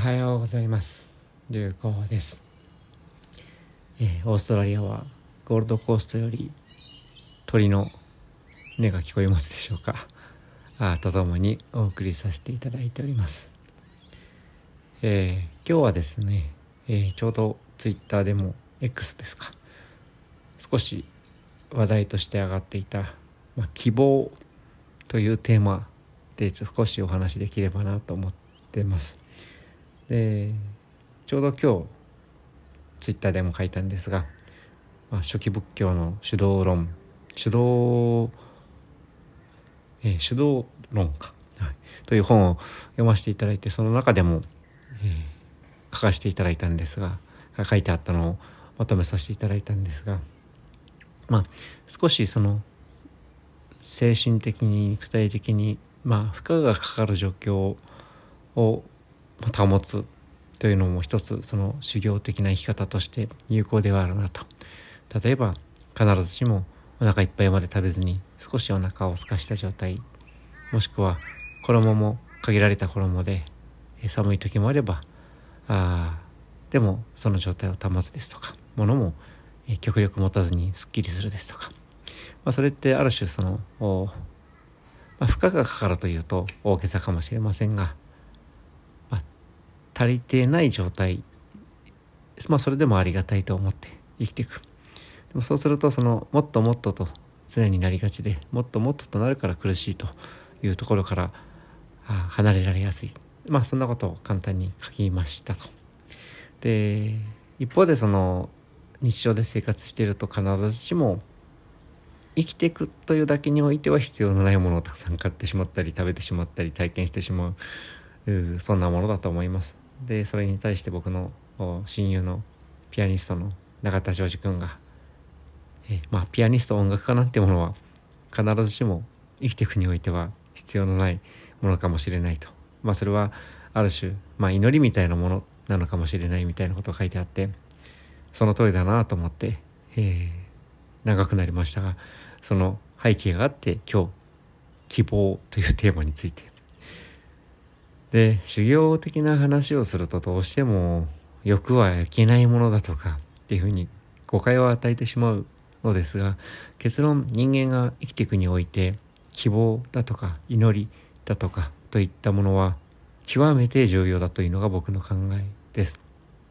はようございます。流行です、えーオーストラリアはゴールドコーストより鳥の音が聞こえますでしょうか。あとともにお送りさせていただいております、えー今日はですね、えーちょうどツイッターでも X ですか。少し話題として上がっていた、まあ、希望というテーマで少しお話しできればなと思ってます。でちょうど今日ツイッターでも書いたんですが、まあ、初期仏教の主導論主導、えー主導論か、はい、という本を読ませていただいてその中でも、えー書かせていただいたんですが書いてあったのをまとめさせていただいたんですがまあ少しその精神的に肉体的にまあ負荷がかかる状況を保つというのも一つその修行的な生き方として有効ではあるなと。例えば必ずしもお腹いっぱいまで食べずに少しお腹を空かした状態もしくは衣も限られた衣で寒い時もあればあでもその状態を保つですとか物も極力持たずにすっきりするですとか、まあ、それってある種そのまあ、負荷がかかるというと大げさかもしれませんが、足りてない状態。まあそれでもありがたいと思って生きていく。でもそうするとそのもっともっとと常になりがちでもっともっととなるから苦しいというところから離れられやすい。まあそんなことを簡単に書きましたと。で一方でその日常で生活していると必ずしも生きていくというだけにおいては必要のないものをたくさん買ってしまったり食べてしまったり体験してしまうそんなものだと思います。でそれに対して僕の親友のピアニストの永田ジョージ君が、えまあピアニスト音楽家なんてものは必ずしも生きていくにおいては必要のないものかもしれないと。まあそれはある種、まあ、祈りみたいなものなのかもしれないみたいなことが書いてあってその通りだなと思って、えー長くなりましたがその背景があって今日希望というテーマについてで修行的な話をするとどうしても欲はいけないものだとかっていうふうに誤解を与えてしまうのですが結論人間が生きていくにおいて希望だとか祈りだとかといったものは極めて重要だというのが僕の考えです。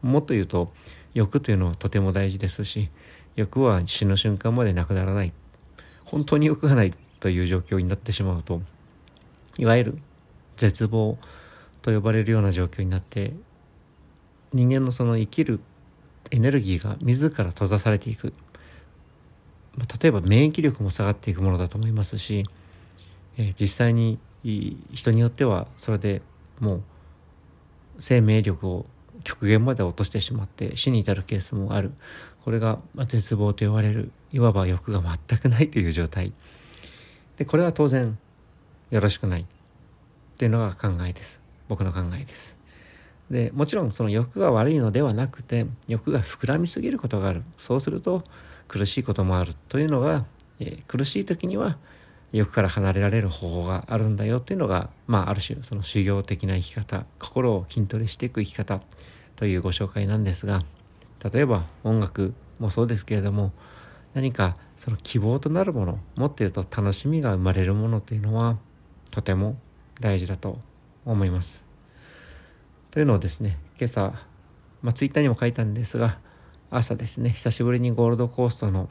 もっと言うと欲というのはとても大事ですし欲は死ぬ瞬間までなくならない。本当に欲がないという状況になってしまうといわゆる絶望と呼ばれるような状況になって人間のその生きるエネルギーが自ら閉ざされていく。例えば免疫力も下がっていくものだと思いますし、え実際に人によってはそれでもう生命力を極限まで落としてしまって死に至るケースもある。これが絶望と言われるいわば欲が全くない という状態。でこれは当然よろしくない。というのが考えです。僕の考えです。でもちろんその欲が悪いのではなくて欲が膨らみすぎることがある。そうすると苦しいこともあるというのが、えー苦しい時には欲から離れられる方法があるんだよというのが、まあ、ある種その修行的な生き方心を筋トレしていく生き方というご紹介なんですが例えば音楽もそうですけれども何かその希望となるものもっと言うと楽しみが生まれるものというのはとても大事だと思います。というのをですね今朝、まあ、ツイッターにも書いたんですが朝ですね久しぶりにゴールドコーストの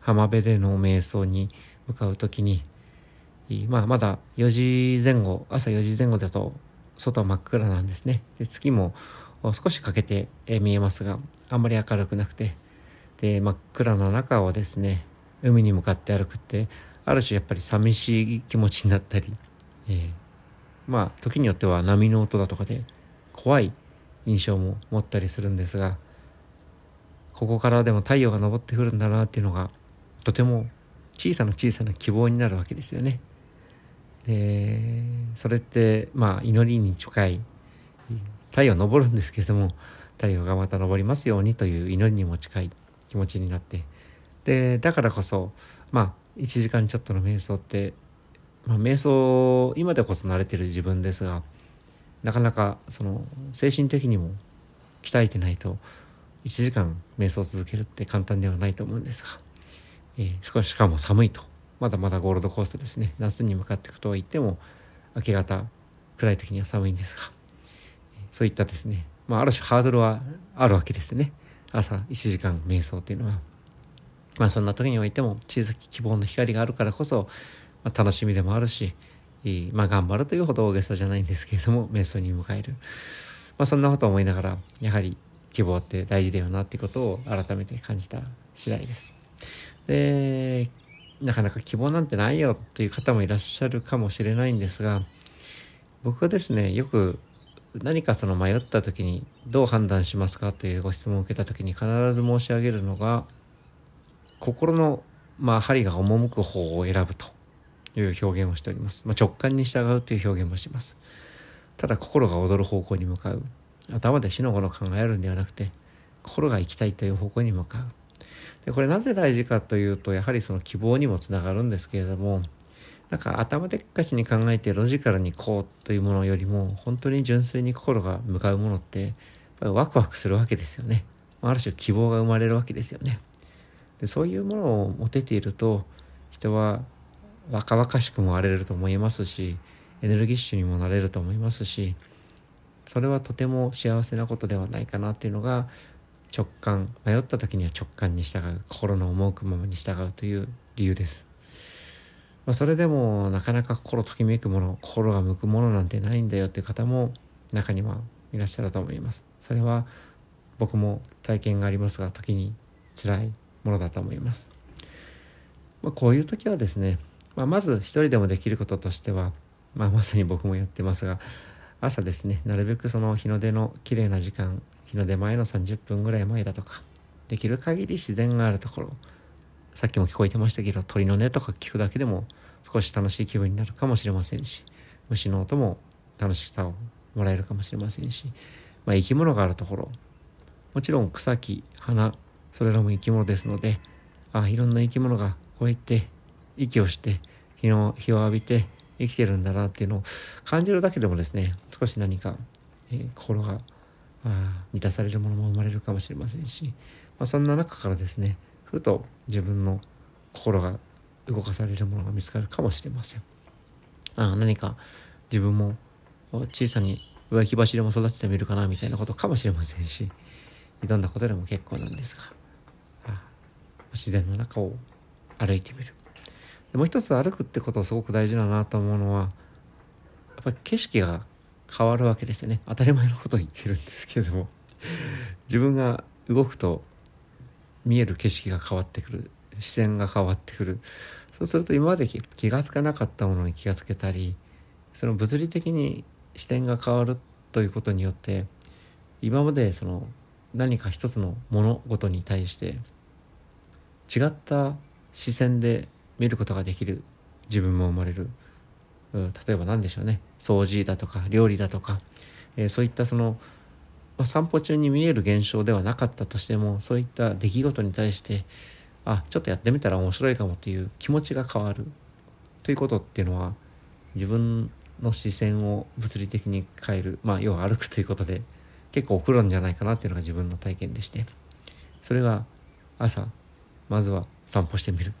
浜辺での瞑想に向かう時に、まあ、まだ4時前後朝4時前後だと外は真っ暗なんですねで月も少し欠けて見えますがあんまり明るくなくてで真っ暗な中をですね海に向かって歩くってある種やっぱり寂しい気持ちになったり、えーまあ時によっては波の音だとかで怖い印象も持ったりするんですがここからでも太陽が昇ってくるんだなっていうのがとても小さな小さな希望になるわけですよね。でそれってまあ祈りに近い太陽昇るんですけれども太陽がまた昇りますようにという祈りにも近い気持ちになってでだからこそまあ1時間ちょっとの瞑想って、まあ、瞑想今でこそ慣れてる自分ですがなかなかその精神的にも鍛えてないと1時間瞑想を続けるって簡単ではないと思うんですが、えー、少ししかも寒いとまだまだゴールドコーストですね。夏に向かっていくとは言っても明け方暗い時には寒いんですがそういったですね、まあ、ある種ハードルはあるわけですね。朝1時間瞑想っていうのは。まあそんな時においても小さき希望の光があるからこそ、まあ、楽しみでもあるしまあ頑張るというほど大げさじゃないんですけれども 瞑想に迎える、まあ、そんなことを思いながらやはり希望って大事だよなっていうことを改めて感じた次第です。でなかなか希望なんてないよという方もいらっしゃるかもしれないんですが僕はですねよく何かその迷った時にどう判断しますかというご質問を受けた時に必ず申し上げるのが心のまあ針が赴く方を選ぶという表現をしております、まあ、直感に従うという表現もします。ただ心が踊る方向に向かう。頭で死の頃考えるんではなくて心が行きたいという方向に向かう。でこれなぜ大事かというとやはりその希望にもつながるんですけれどもなんか頭でっかちに考えてロジカルにこうというものよりも本当に純粋に心が向かうものってワクワクするわけですよね。ある種希望が生まれるわけですよね。でそういうものを持てていると人は若々しくもあれると思いますしエネルギッシュにもなれると思いますしそれはとても幸せなことではないかなっていうのが直感迷った時には直感に従う心の赴くままに従うという理由です、まあ、それでもなかなか心ときめくもの心が向くものなんてないんだよっていう方も中にはいらっしゃると思います。それは僕も体験がありますが時に辛いものだと思います、まあ、こういう時はですね、まあ、まず一人でもできることとしては、まあ、まさに僕もやってますが朝ですねなるべくその日の出の綺麗な時間日の出前の30分ぐらい前だとかできる限り自然があるところさっきも聞こえてましたけど鳥の音とか聞くだけでも少し楽しい気分になるかもしれませんし虫の音も楽しさをもらえるかもしれませんし、まあ、生き物があるところもちろん草木花それらも生き物ですのであいろんな生き物がこうやって息をして日の日を浴びて生きてるんだなっていうのを感じるだけでもですね少し何か、えー、心が満たされるものも生まれるかもしれませんし、まあ、そんな中からですねふと自分の心が動かされるものが見つかるかもしれません。あ何か自分も小さに浮気柱も育ててみるかなみたいなことかもしれませんしどんなことでも結構なんですが自然の中を歩いてみる。もう一つ歩くってことすごく大事だなと思うのはやっぱり景色が変わるわけですよね。当たり前のことを言ってるんですけれども。自分が動くと見える景色が変わってくる。視線が変わってくる。そうすると今まで気が付かなかったものに気がつけたりその物理的に視点が変わるということによって今までその何か一つの物事に対して違った視線で見ることができる自分も生まれる。例えば何でしょうね。掃除だとか料理だとか、えー、そういったその、まあ、散歩中に見える現象ではなかったとしてもそういった出来事に対してあちょっとやってみたら面白いかもという気持ちが変わる。ということっていうのは自分の視線を物理的に変える。まあ要は歩くということで結構送るんじゃないかなっていうのが自分の体験でして。それが朝まずは散歩してみる。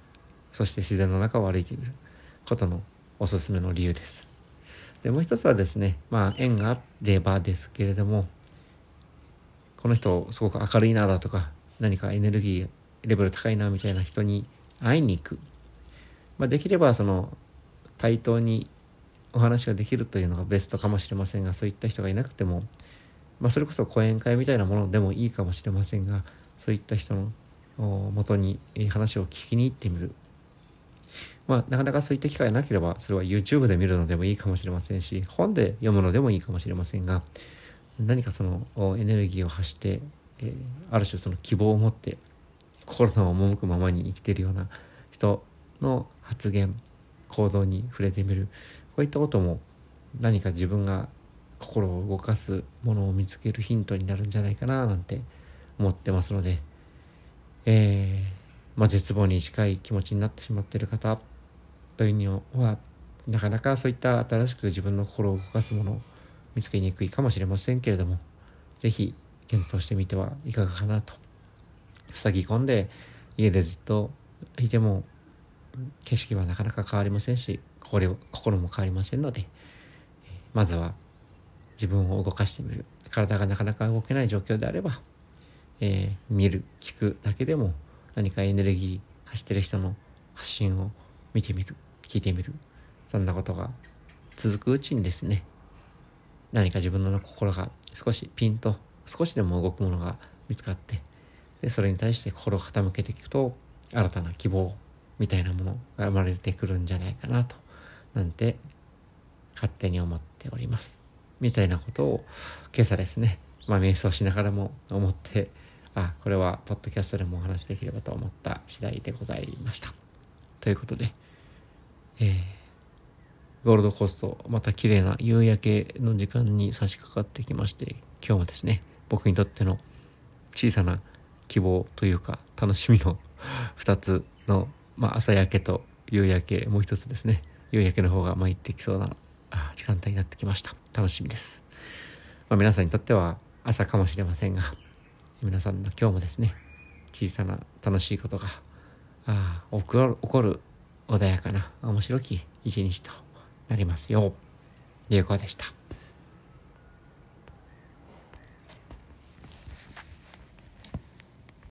そして自然の中を歩いてみることのおすすめの理由です。でもう一つはですねまあ縁があればですけれどもこの人すごく明るいなだとか何かエネルギーレベル高いなみたいな人に会いに行く、まあ、できればその対等にお話ができるというのがベストかもしれませんがそういった人がいなくても、まあ、それこそ講演会みたいなものでもいいかもしれませんがそういった人のもとに話を聞きに行ってみる。まあ、なかなかそういった機会がなければそれは YouTube で見るのでもいいかもしれませんし本で読むのでもいいかもしれませんが何かそのエネルギーを発して、えー、ある種その希望を持って心の赴くままに生きているような人の発言行動に触れてみるこういったことも何か自分が心を動かすものを見つけるヒントになるんじゃないかななんて思ってますので、えーまあ、絶望に近い気持ちになってしまっている方というのはなかなかそういった新しく自分の心を動かすものを見つけにくいかもしれませんけれども是非検討してみてはいかがかなと。塞ぎ込んで家でずっといても景色はなかなか変わりませんし心心も変わりませんのでまずは自分を動かしてみる。体がなかなか動けない状況であれば、えー、見る聞くだけでも何かエネルギー走ってる人の発信を見てみる聞いてみる。そんなことが続くうちにですね何か自分の心が少しピンと少しでも動くものが見つかってでそれに対して心を傾けていくと新たな希望みたいなものが生まれてくるんじゃないかなとなんて勝手に思っております。みたいなことを今朝ですねまあ瞑想しながらも思ってあこれはポッドキャストでもお話できればと思った次第でございました。ということでえー、ゴールドコーストまた綺麗な夕焼けの時間に差し掛かってきまして今日もですね僕にとっての小さな希望というか楽しみの 2つの、まあ、朝焼けと夕焼けもう一つですね夕焼けの方が参ってきそうな時間帯になってきました。楽しみです、まあ、皆さんにとっては朝かもしれませんが皆さんの今日もですね小さな楽しいことがあ起こる起こる穏やかな面白き一日となりますよう。有効でした。